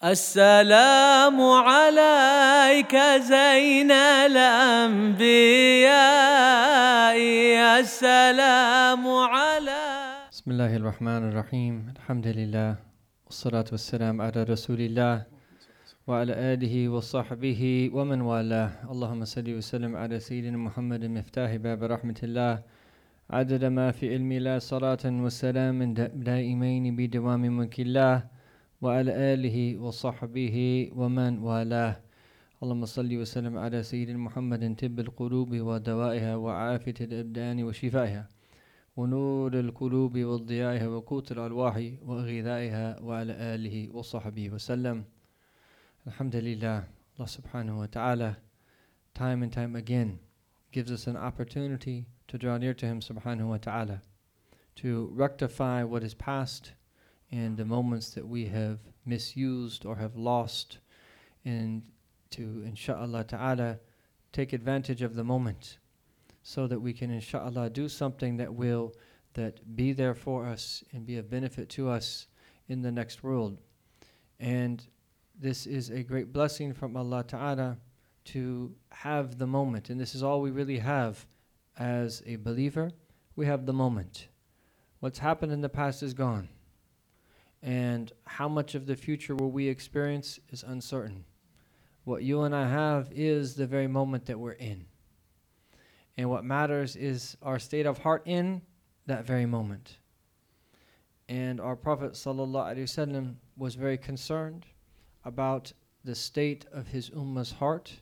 السلام عليك زين الأنبياء السلام على بسم الله الرحمن الرحيم الحمد لله والصلاة والسلام على رسول الله وعلى آله وصحبه ومن والاه. اللهم صل وسلم على سيدنا محمد مفتاح باب رحمة الله. عدد ما في علم الله صلاة وسلام دائمين بدوام ملك الله. وعلى آله وصحبه ومن والاه. اللهم صل وسلم على سيدنا محمد طب القلوب ودوائها وعافية الأبدان وشفائها ونور القلوب وضيائها وقوت الأرواح وغذائها وعلى آله وصحبه وسلم. الحمد لله. subhanahu wa ta'ala time and time again gives us an opportunity to draw near to Him subhanahu wa ta'ala to rectify what is past and the moments that we have misused or have lost, and to, inshallah ta'ala, take advantage of the moment so that we can, inshallah, do something that will that be there for us and be of benefit to us in the next world. And this is a great blessing from Allah Ta'ala to have the moment. And this is all we really have as a believer. We have the moment. What's happened in the past is gone and how much of the future will we experience is uncertain. What you and I have is the very moment that we're in. And what matters is our state of heart in that very moment. And our Prophet ﷺ was very concerned about the state of his ummah's heart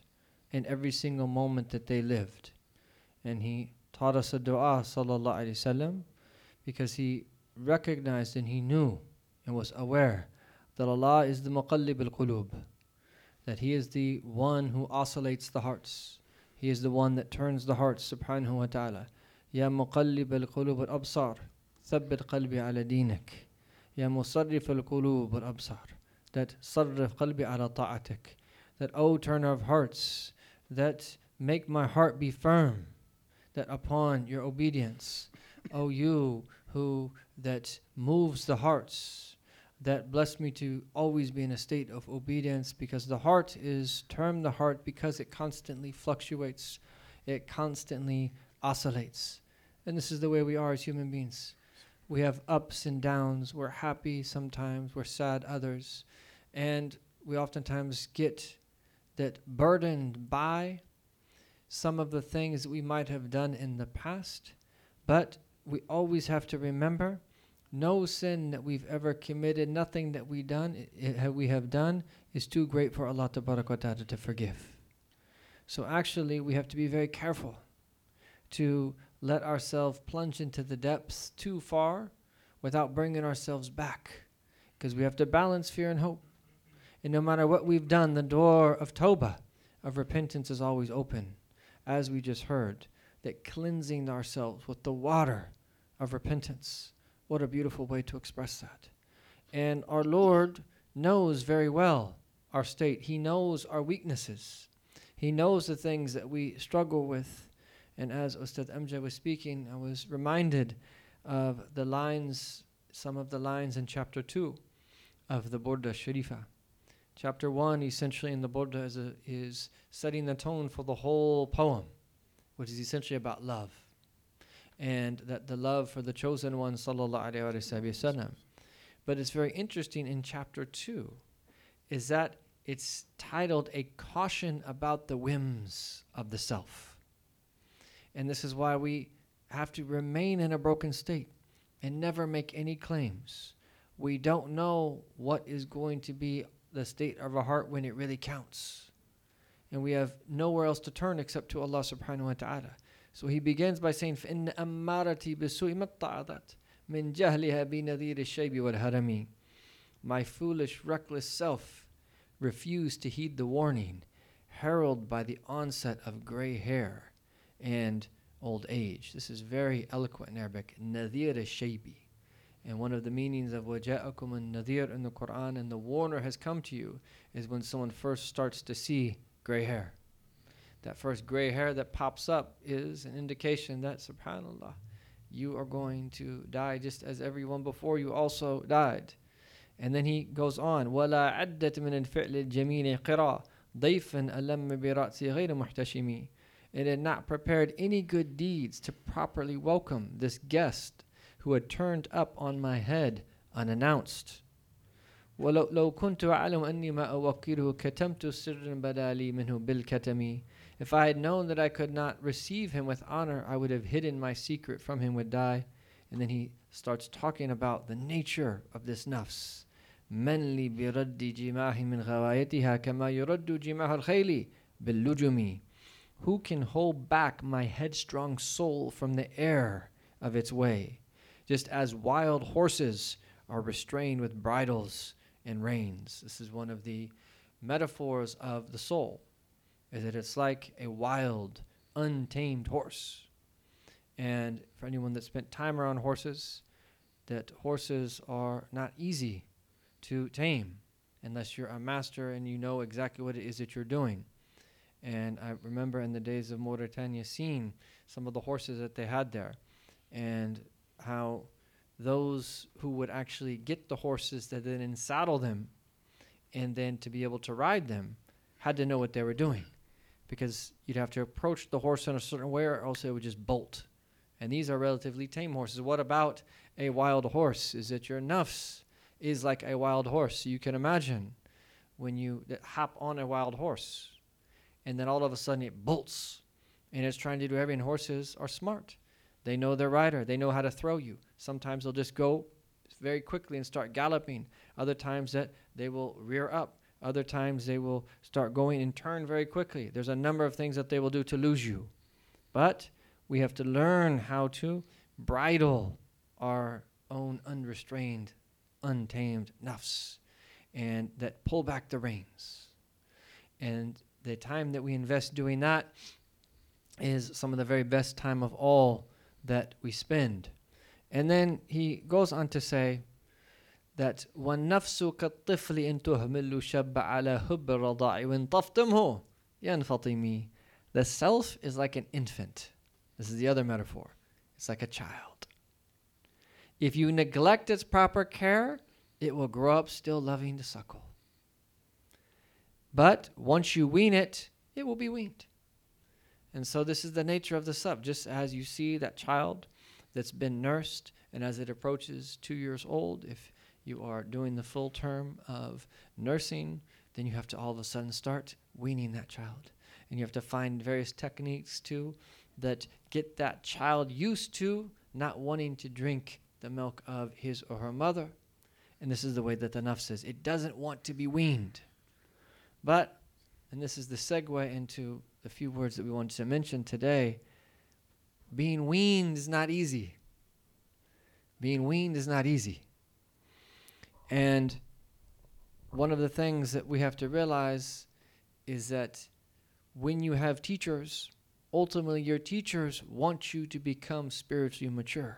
in every single moment that they lived. And he taught us a dua ﷺ because he recognized and he knew and was aware that Allah is the muqallib al-qulub, that He is the one who oscillates the hearts. He is the one that turns the hearts, subhanahu wa ta'ala. Ya muqallib al-qulub al-absar, thabbit qalbi ala dinak. Ya musarrif al-qulub al-absar, that sarrif qalbi ala ta'atik. That, O turner of hearts, that make my heart be firm, that upon your obedience, O you who that moves the hearts, that blessed me to always be in a state of obedience because the heart is termed the heart because it constantly fluctuates, it constantly oscillates. And this is the way we are as human beings. We have ups and downs. We're happy sometimes, we're sad others. And we oftentimes get that burdened by some of the things that we might have done in the past. But we always have to remember no sin that we've ever committed, nothing that we done we have done is too great for Allah ta'ala to forgive. So actually we have to be very careful to let ourselves plunge into the depths too far without bringing ourselves back because we have to balance fear and hope. And no matter what we've done, the door of tawbah, of repentance is always open. As we just heard, that cleansing ourselves with the water of repentance what a beautiful way to express that. And our Lord knows very well our state. He knows our weaknesses. He knows the things that we struggle with. And as Ustad Amjad was speaking, I was reminded of the lines, some of the lines in chapter 2 of the Burda Sharifa. Chapter 1, essentially, in the Burda is, a, is setting the tone for the whole poem, which is essentially about love and that the love for the chosen one sallallahu alaihi wasallam but it's very interesting in chapter 2 is that it's titled a caution about the whims of the self. And this is why we have to remain in a broken state and never make any claims. We don't know what is going to be the state of our heart when it really counts. And we have nowhere else to turn except to Allah subhanahu wa ta'ala so he begins by saying, فَإِنَّ أَمَّارَتِي بِسُوءِ مَطَّعَدَتْ مِنْ جَهْلِهَا بِنَذِيرِ الشَّيْبِ وَالْهَرَمِ My foolish, reckless self refused to heed the warning, heralded by the onset of gray hair and old age. This is very eloquent in Arabic. Nadir shaybi. And one of the meanings of waja'akum and nadir in the Quran and the warner has come to you is when someone first starts to see gray hair that first gray hair that pops up is an indication that, subhanAllah, you are going to die just as everyone before you also died. And then he goes on ولا عدة من الفعل الجميل قرا ضيفا ألم برأسي غير محتشمي It had not prepared any good deeds to properly welcome this guest who had turned up on my head unannounced. ولو لو كنت أعلم أني ما أوكله كتمت سرا بدا لي منه بالكتم if I had known that I could not receive him with honor, I would have hidden my secret from him with dye, And then he starts talking about the nature of this nafs. Who can hold back my headstrong soul from the air of its way, just as wild horses are restrained with bridles and reins? This is one of the metaphors of the soul is that it's like a wild, untamed horse. And for anyone that spent time around horses, that horses are not easy to tame unless you're a master and you know exactly what it is that you're doing. And I remember in the days of Mauritania seeing some of the horses that they had there and how those who would actually get the horses that then saddle them and then to be able to ride them had to know what they were doing because you'd have to approach the horse in a certain way or else it would just bolt. And these are relatively tame horses. What about a wild horse? Is that your nafs is like a wild horse? You can imagine when you hop on a wild horse and then all of a sudden it bolts and it's trying to do everything. Horses are smart. They know their rider. They know how to throw you. Sometimes they'll just go very quickly and start galloping. Other times that they will rear up. Other times they will start going and turn very quickly. There's a number of things that they will do to lose you. But we have to learn how to bridle our own unrestrained, untamed nafs and that pull back the reins. And the time that we invest doing that is some of the very best time of all that we spend. And then he goes on to say that وَالنَّفْسُ كَالطِّفْلِ إِن تُهْمِلُ شَبَّ عَلَى حُبِّ الرَّضَاعِ وَإِن طَفْتَمْهُ يَنْفَطِمِ The self is like an infant. This is the other metaphor. It's like a child. If you neglect its proper care, it will grow up still loving to suckle. But once you wean it, it will be weaned. And so this is the nature of the sub. Just as you see that child that's been nursed, and as it approaches two years old, if you are doing the full term of nursing, then you have to all of a sudden start weaning that child. And you have to find various techniques too that get that child used to not wanting to drink the milk of his or her mother. And this is the way that the Nafs says it doesn't want to be weaned. But, and this is the segue into the few words that we wanted to mention today being weaned is not easy. Being weaned is not easy. And one of the things that we have to realize is that when you have teachers, ultimately your teachers want you to become spiritually mature.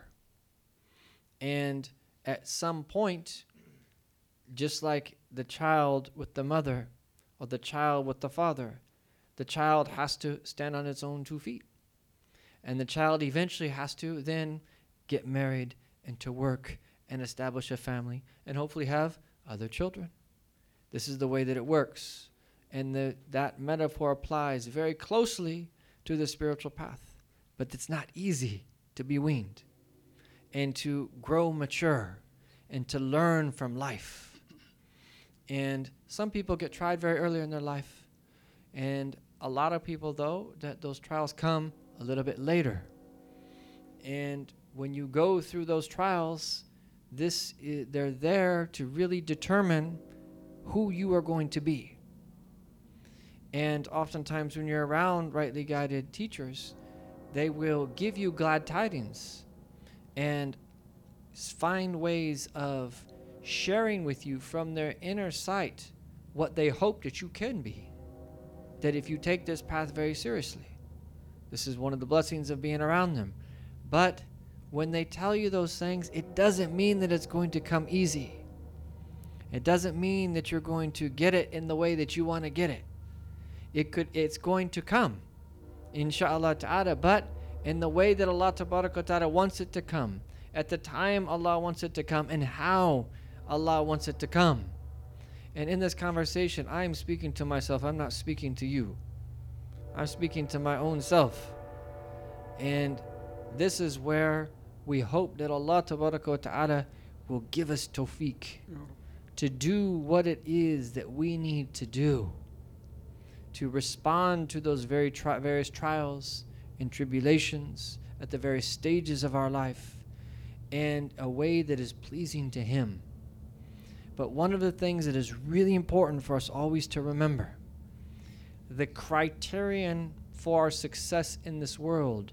And at some point, just like the child with the mother or the child with the father, the child has to stand on its own two feet. And the child eventually has to then get married and to work and establish a family and hopefully have other children. This is the way that it works. And the, that metaphor applies very closely to the spiritual path. But it's not easy to be weaned and to grow mature and to learn from life. And some people get tried very early in their life. And a lot of people, though, that those trials come a little bit later. And when you go through those trials, this is, they're there to really determine who you are going to be. And oftentimes, when you're around rightly guided teachers, they will give you glad tidings and find ways of sharing with you from their inner sight what they hope that you can be. That if you take this path very seriously, this is one of the blessings of being around them. But when they tell you those things, it doesn't mean that it's going to come easy. It doesn't mean that you're going to get it in the way that you want to get it. It could it's going to come. Inshallah ta'ala, but in the way that Allah ta'ala wants it to come, at the time Allah wants it to come, and how Allah wants it to come. And in this conversation, I am speaking to myself. I'm not speaking to you. I'm speaking to my own self. And this is where we hope that Allah Ta'ala will give us tawfiq to do what it is that we need to do to respond to those very tri- various trials and tribulations at the various stages of our life in a way that is pleasing to Him. But one of the things that is really important for us always to remember the criterion for our success in this world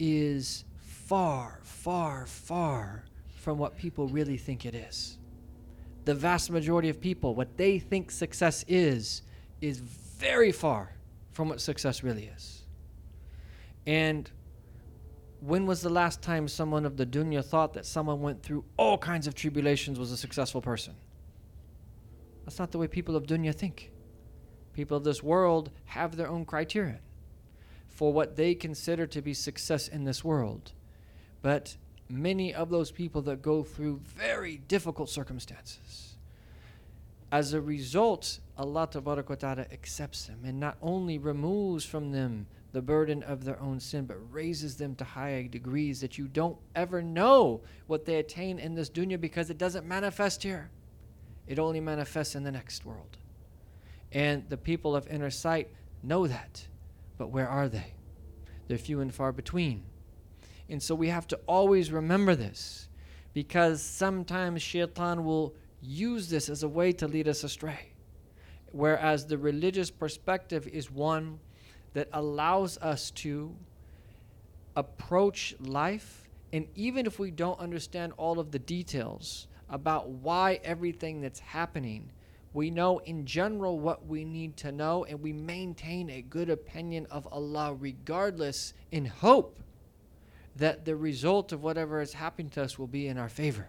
is far, far, far from what people really think it is. The vast majority of people, what they think success is, is very far from what success really is. And when was the last time someone of the dunya thought that someone went through all kinds of tribulations was a successful person? That's not the way people of dunya think. People of this world have their own criterion for what they consider to be success in this world. But many of those people that go through very difficult circumstances, as a result, Allah Ta'ala accepts them and not only removes from them the burden of their own sin, but raises them to higher degrees that you don't ever know what they attain in this dunya because it doesn't manifest here. It only manifests in the next world. And the people of inner sight know that. But where are they? They're few and far between. And so we have to always remember this because sometimes shaitan will use this as a way to lead us astray. Whereas the religious perspective is one that allows us to approach life, and even if we don't understand all of the details about why everything that's happening, we know in general what we need to know, and we maintain a good opinion of Allah regardless, in hope that the result of whatever is happening to us will be in our favor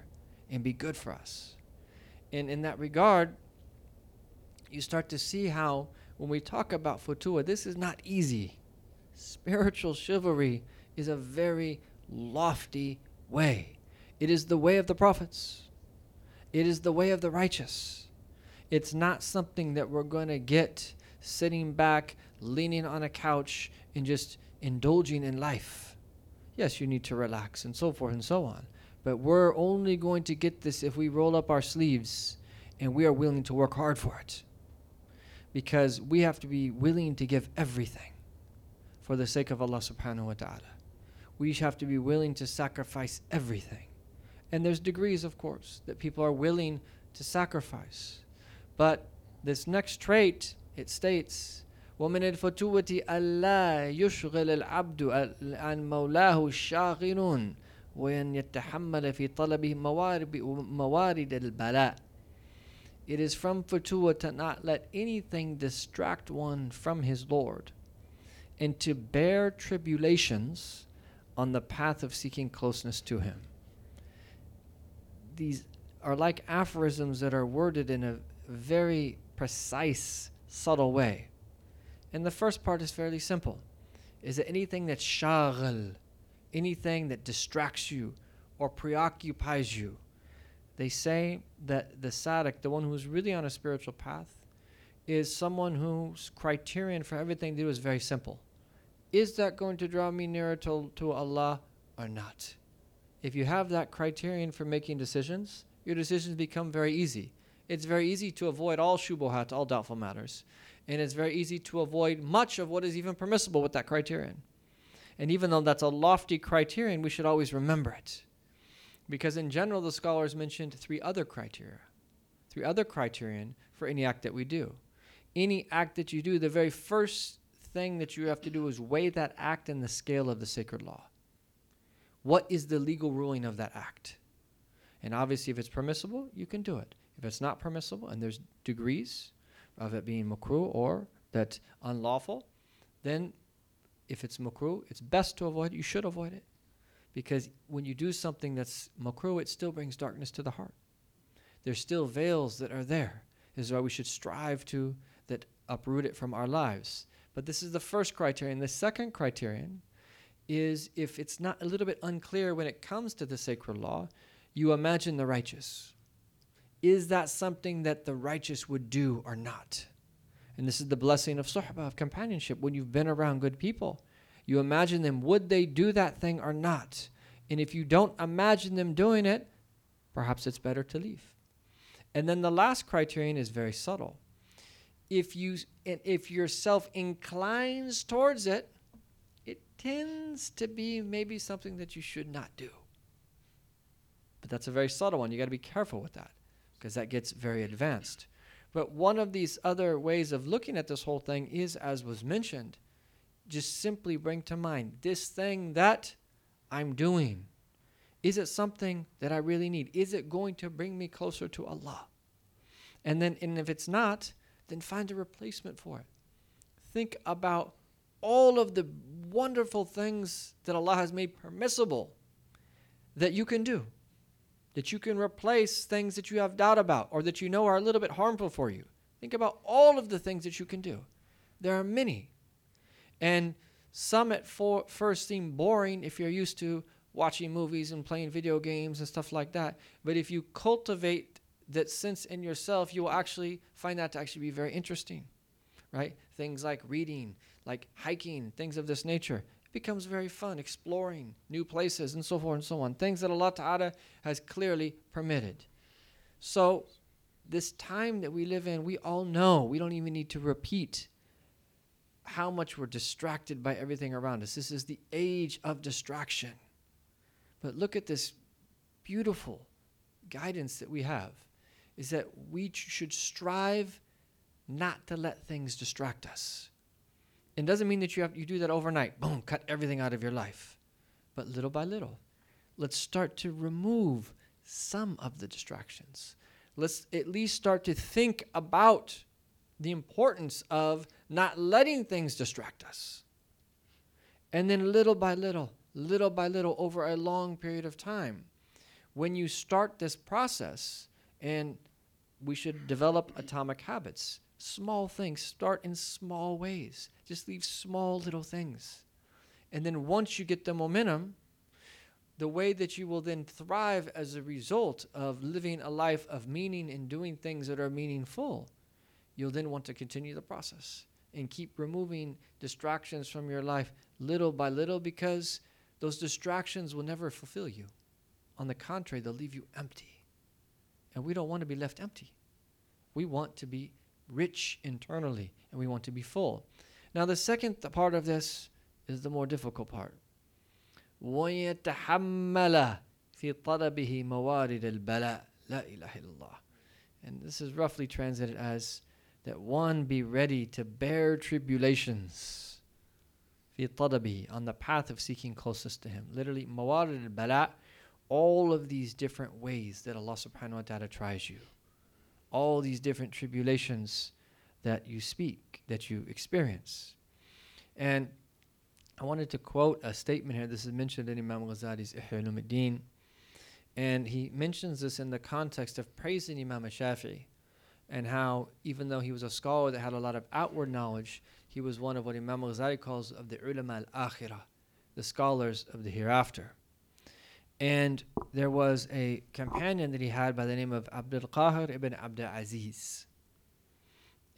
and be good for us. And in that regard, you start to see how when we talk about futuwa, this is not easy. Spiritual chivalry is a very lofty way. It is the way of the prophets. It is the way of the righteous. It's not something that we're going to get sitting back, leaning on a couch, and just indulging in life. Yes, you need to relax and so forth and so on. But we're only going to get this if we roll up our sleeves and we are willing to work hard for it because we have to be willing to give everything for the sake of Allah subhanahu wa ta'ala. We have to be willing to sacrifice everything. And there's degrees, of course, that people are willing to sacrifice. But this next trait, it states, ومن الفتوة ألا يشغل العبد عن مولاه الشاغلون وأن يتحمل في طلبه موارد البلاء It is from futuwa to not let anything distract one from his Lord and to bear tribulations on the path of seeking closeness to him. These are like aphorisms that are worded in a very precise, subtle way. And the first part is fairly simple. Is that anything that's shaghal, anything that distracts you or preoccupies you, they say that the sadik, the one who's really on a spiritual path, is someone whose criterion for everything they do is very simple. Is that going to draw me nearer to, to Allah or not? If you have that criterion for making decisions, your decisions become very easy. It's very easy to avoid all shubuhat, all doubtful matters. And it's very easy to avoid much of what is even permissible with that criterion. And even though that's a lofty criterion, we should always remember it. Because in general, the scholars mentioned three other criteria, three other criterion for any act that we do. Any act that you do, the very first thing that you have to do is weigh that act in the scale of the sacred law. What is the legal ruling of that act? And obviously, if it's permissible, you can do it. If it's not permissible, and there's degrees of it being makruh or that unlawful, then if it's makruh, it's best to avoid it. You should avoid it. Because when you do something that's makruh, it still brings darkness to the heart. There's still veils that are there. This is why we should strive to that uproot it from our lives. But this is the first criterion. The second criterion is if it's not a little bit unclear when it comes to the sacred law, you imagine the righteous. Is that something that the righteous would do or not? And this is the blessing of suhbah, of companionship. When you've been around good people, you imagine them, would they do that thing or not? And if you don't imagine them doing it, perhaps it's better to leave. And then the last criterion is very subtle. If you if yourself inclines towards it, it tends to be maybe something that you should not do. But that's a very subtle one. You got to be careful with that because that gets very advanced. But one of these other ways of looking at this whole thing is, as was mentioned, just simply bring to mind this thing that I'm doing. Is it something that I really need? Is it going to bring me closer to Allah? And then, and if it's not, then find a replacement for it. Think about all of the wonderful things that Allah has made permissible that you can do that you can replace things that you have doubt about or that you know are a little bit harmful for you. Think about all of the things that you can do. There are many. And some at for, first seem boring if you're used to watching movies and playing video games and stuff like that. But if you cultivate that sense in yourself, you will actually find that to actually be very interesting, right? Things like reading, like hiking, things of this nature becomes very fun, exploring new places and so forth and so on. Things that Allah Ta'ala has clearly permitted. So, this time that we live in, we all know, we don't even need to repeat how much we're distracted by everything around us. This is the age of distraction. But look at this beautiful guidance that we have is that we should strive not to let things distract us. It doesn't mean that you have you do that overnight. Boom, cut everything out of your life. But little by little, let's start to remove some of the distractions. Let's at least start to think about the importance of not letting things distract us. And then little by little, little by little over a long period of time, when you start this process and we should develop atomic habits small things. Start in small ways. Just leave small little things. And then once you get the momentum, the way that you will then thrive as a result of living a life of meaning and doing things that are meaningful, you'll then want to continue the process and keep removing distractions from your life little by little because those distractions will never fulfill you. On the contrary, they'll leave you empty. And we don't want to be left empty. We want to be rich internally, and we want to be full. Now, the second part of this is the more difficult part. ويتحمل في طلبه موارد البلاء لا إله إلا الله. And this is roughly translated as that one be ready to bear tribulations في طلبه on the path of seeking closest to him. Literally, موارد البلاء, all of these different ways that Allah subhanahu wa ta'ala tries you all these different tribulations that you speak, that you experience. And I wanted to quote a statement here. This is mentioned in Imam Ghazali's Ihya ulumuddin And he mentions this in the context of praising Imam Shafi'i and how, even though he was a scholar that had a lot of outward knowledge, he was one of what Imam Ghazali calls of the ulama al-akhirah, the scholars of the hereafter. And there was a companion that he had by the name of Abdul Qahir ibn Abdul Aziz.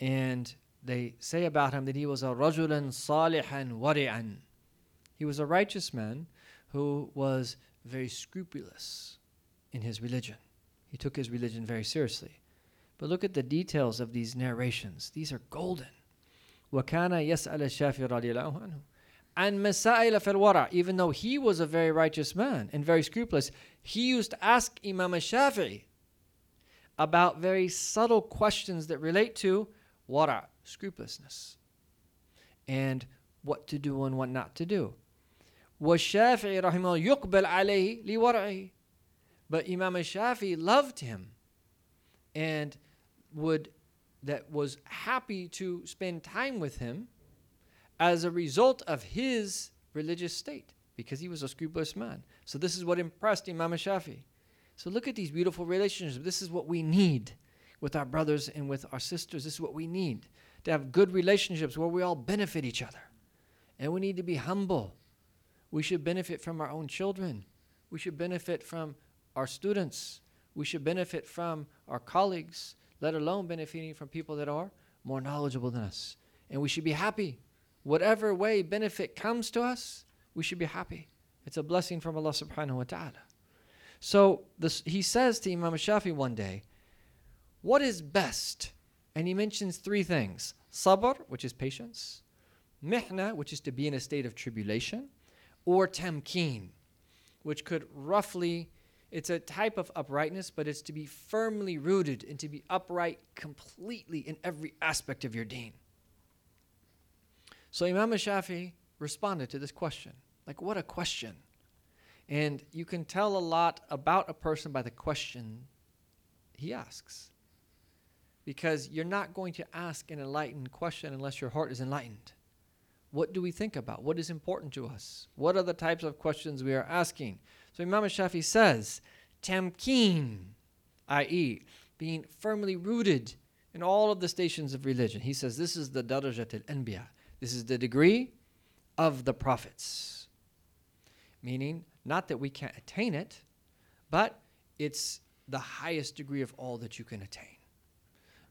And they say about him that he was a rajulan salihan wari'an. He was a righteous man who was very scrupulous in his religion. He took his religion very seriously. But look at the details of these narrations. These are golden. وكان يسأل الشافعي رضي الله عنه and Masail al wara, even though he was a very righteous man and very scrupulous, he used to ask Imam Shafi'i about very subtle questions that relate to wara, scrupulousness, and what to do and what not to do. Was Shafi'i rahimahullah yuqbal alayhi li wara'i. But Imam Shafi'i loved him and would that was happy to spend time with him as a result of his religious state because he was a scrupulous man. So this is what impressed Imam Shafi. So look at these beautiful relationships. This is what we need with our brothers and with our sisters. This is what we need to have good relationships where we all benefit each other. And we need to be humble. We should benefit from our own children. We should benefit from our students. we should benefit from our colleagues, let alone benefiting from people that are more knowledgeable than us. And we should be happy. Whatever way benefit comes to us, we should be happy. It's a blessing from Allah subhanahu wa ta'ala. So this, he says to Imam Shafi one day, What is best? And he mentions three things sabr, which is patience, mihna, which is to be in a state of tribulation, or tamkeen, which could roughly, it's a type of uprightness, but it's to be firmly rooted and to be upright completely in every aspect of your deen. So Imam Shafi responded to this question. Like, what a question. And you can tell a lot about a person by the question he asks. Because you're not going to ask an enlightened question unless your heart is enlightened. What do we think about? What is important to us? What are the types of questions we are asking? So Imam Shafi says, tamkeen, i.e., being firmly rooted in all of the stations of religion. He says this is the darajat al-anbiya. This is the degree of the prophets. Meaning, not that we can't attain it, but it's the highest degree of all that you can attain.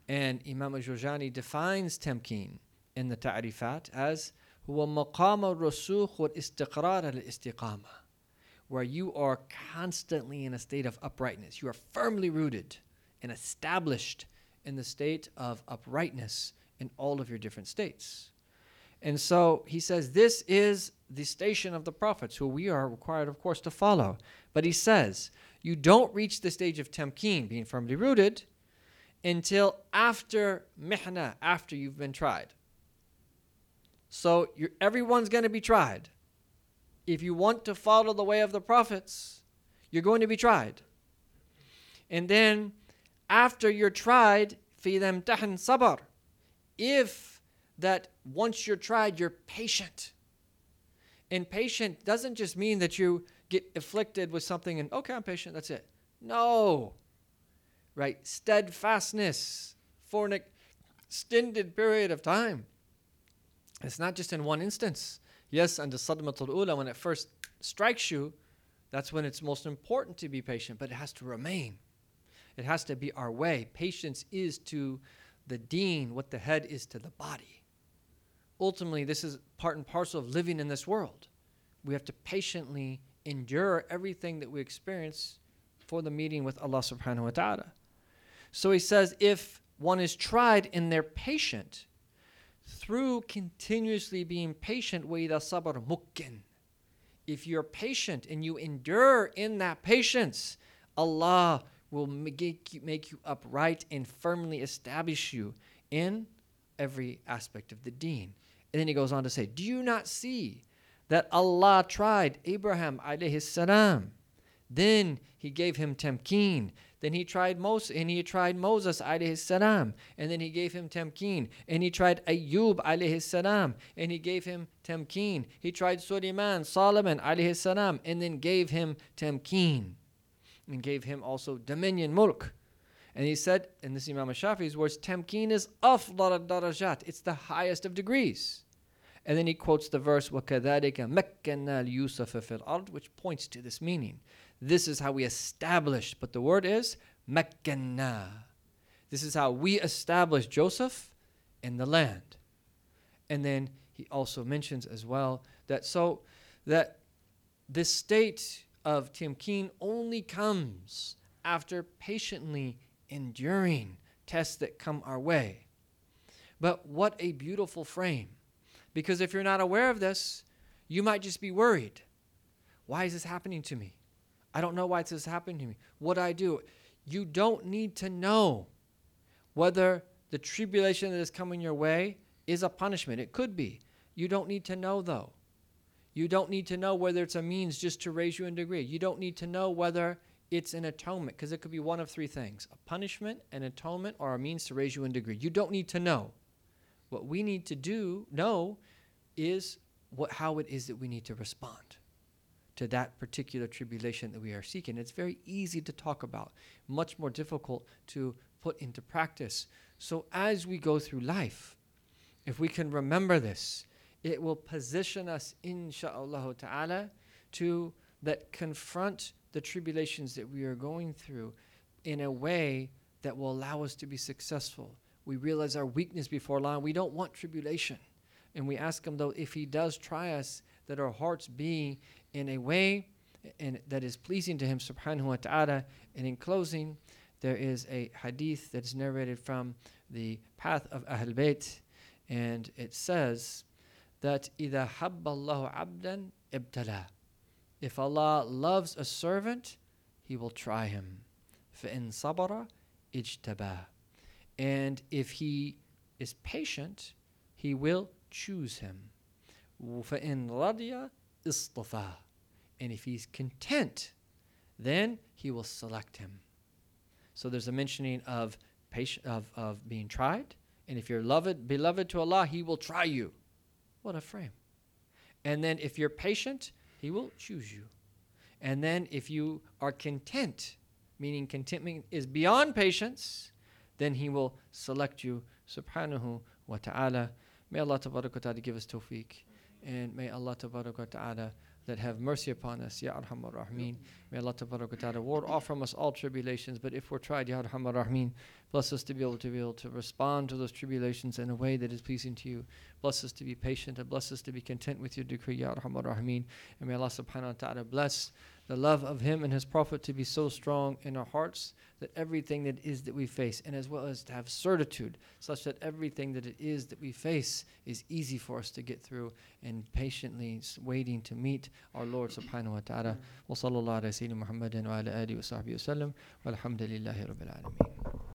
And Imam al-Jurjani defines temkin in the Ta'rifat as huwa maqam al-rusukh wal al-istiqama where you are constantly in a state of uprightness. You are firmly rooted and established in the state of uprightness in all of your different states. And so he says, This is the station of the prophets, who we are required, of course, to follow. But he says, You don't reach the stage of temkin, being firmly rooted, until after mihna, after you've been tried. So everyone's going to be tried. If you want to follow the way of the prophets, you're going to be tried. And then after you're tried, fi them tahan sabar. If that once you're tried, you're patient. And patient doesn't just mean that you get afflicted with something and, okay, I'm patient, that's it. No. Right? Steadfastness for an extended period of time. It's not just in one instance. Yes, and the sadmatul ula, when it first strikes you, that's when it's most important to be patient, but it has to remain. It has to be our way. Patience is to the deen what the head is to the body ultimately, this is part and parcel of living in this world. We have to patiently endure everything that we experience for the meeting with Allah subhanahu wa ta'ala. So he says, if one is tried and they're patient, through continuously being patient, sabr mukkin. If you're patient and you endure in that patience, Allah will make you, make you upright and firmly establish you in every aspect of the deen. And then he goes on to say, Do you not see that Allah tried Abraham alayhi salam? Then he gave him tamkeen. Then he tried Moses, and he tried Moses alayhi salam, and then he gave him tamkeen. And he tried Ayub alayhi salam, and he gave him tamkeen. He tried Suleiman, Solomon alayhi salam, and then gave him tamkeen, and gave him also dominion, mulk. And he said, in this Imam Shafi's words, tamkeen is afdal darajat. It's the highest of degrees. And then he quotes the verse, وَكَذَلِكَ مَكَّنَّا لِيُوسَفَ فِي الْأَرْضِ which points to this meaning. This is how we establish, but the word is Mekkanna. This is how we establish Joseph in the land. And then he also mentions as well that so that this state of Timkeen only comes after patiently enduring tests that come our way. But what a beautiful frame. Because if you're not aware of this, you might just be worried. Why is this happening to me? I don't know why this is happening to me. What I do? You don't need to know whether the tribulation that is coming your way is a punishment. It could be. You don't need to know, though. You don't need to know whether it's a means just to raise you in degree. You don't need to know whether it's an atonement, because it could be one of three things a punishment, an atonement, or a means to raise you in degree. You don't need to know. What we need to do, know, is what, how it is that we need to respond to that particular tribulation that we are seeking. It's very easy to talk about, much more difficult to put into practice. So as we go through life, if we can remember this, it will position us, insha'Allah ta'ala, to that confront the tribulations that we are going through in a way that will allow us to be successful. We realize our weakness before Allah. We don't want tribulation. And we ask Him, though, if He does try us, that our hearts be in a way and that is pleasing to Him, subhanahu wa ta'ala. And in closing, there is a hadith that is narrated from the path of Ahl Bayt, and it says that إِذَا حَبَّ اللَّهُ عَبْدًا ibtala. If Allah loves a servant, He will try him. فَإِن صَبَرَ اجْتَبَى And if he is patient, He will choose him. فَإِن رَضِيَ اصطفى. And if he's content, then He will select him. So there's a mentioning of patient, of, of being tried. And if you're loved, beloved to Allah, He will try you. What a frame. And then if you're patient, he will choose you. And then if you are content, meaning contentment is beyond patience, then He will select you. Subhanahu wa ta'ala. May Allah ta'ala give us tawfiq. And may Allah ta'ala that have mercy upon us, Ya Arhamar Rahmeen. May Allah ta'ala ward off from us all tribulations. But if we're tried, Ya Arhamar Rahmeen, bless us to be able to be able to respond to those tribulations in a way that is pleasing to you. Bless us to be patient and bless us to be content with your decree, Ya Arhamar Rahmeen. And may Allah subhanahu wa ta'ala bless the love of Him and His Prophet to be so strong in our hearts that everything that is that we face, and as well as to have certitude, such that everything that it is that we face is easy for us to get through and patiently waiting to meet our Lord subhanahu wa ta'ala. Wa sallallahu ala Sayyidina Muhammadin wa ala alihi wa sahbihi wa sallam. Rabbil alameen.